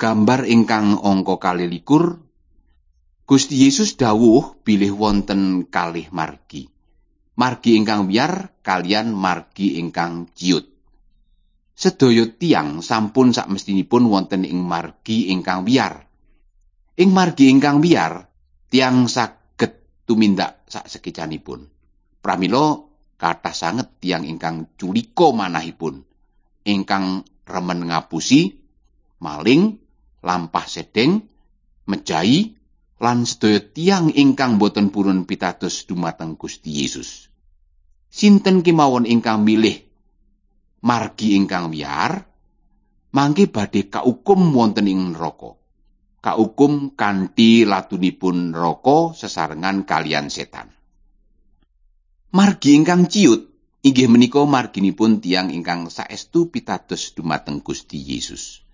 Gambar ingkang angka kalilikur Gusti Yesus dawuh bilih wonten kalih margi. Margi ingkang wiyar kalian margi ingkang ciut. Sedaya tiang sampun sakmestinipun wonten ing margi ingkang wiyar. Ing margi ingkang wiyar tiang saged tumindak sak sekicanipun. Pramila kathah sanget tiang ingkang culika manahipun ingkang remen ngapusi, maling, lampah sedeng, mejahi, lan sedaya tiang ingkang boten purun pitados dumateng Gusti Yesus. Sinten kemawon ingkang milih margi ingkang wiyar, mangke badhe kaukum wonten ing neraka. Kaukum kanthi latunipun neraka sesarengan kalian setan. Margi ingkang ciut inggih menika marginipun tiang ingkang saestu pitados dumateng Gusti Yesus.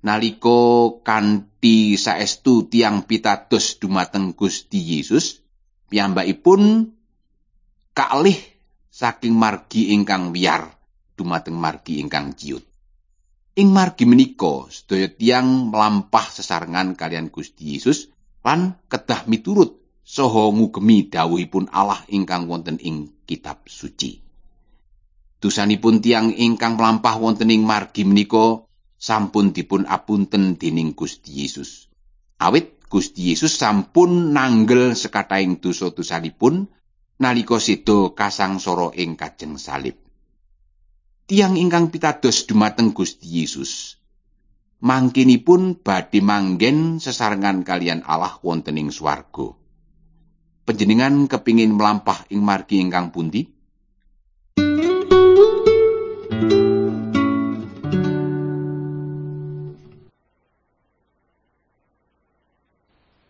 Naliko kanthi saestu tiang pitados dumateng Gusti Yesus, piyambakipun kalih saking margi ingkang wiyar dumateng margi ingkang ciut. Ing margi menika sedaya tiang melampah sesarengan kalian Gusti Yesus lan kedah miturut saha ngugemi dawuhipun Allah ingkang wonten ing kitab suci. Dusanipun tiang ingkang melampah wonten ing margi menika sampun dipun apunten dening Gusti Yesus. Awit Gusti Yesus sampun nanggel sekataing dosa-dosanipun nalika seda kasangsara ing kajeng salib. Tiang ingkang pitados dumateng Gusti Yesus mangkinipun badhe manggen sesarengan kalian Allah wonten ing swarga. Panjenengan kepingin melampah ing margi ingkang pundi?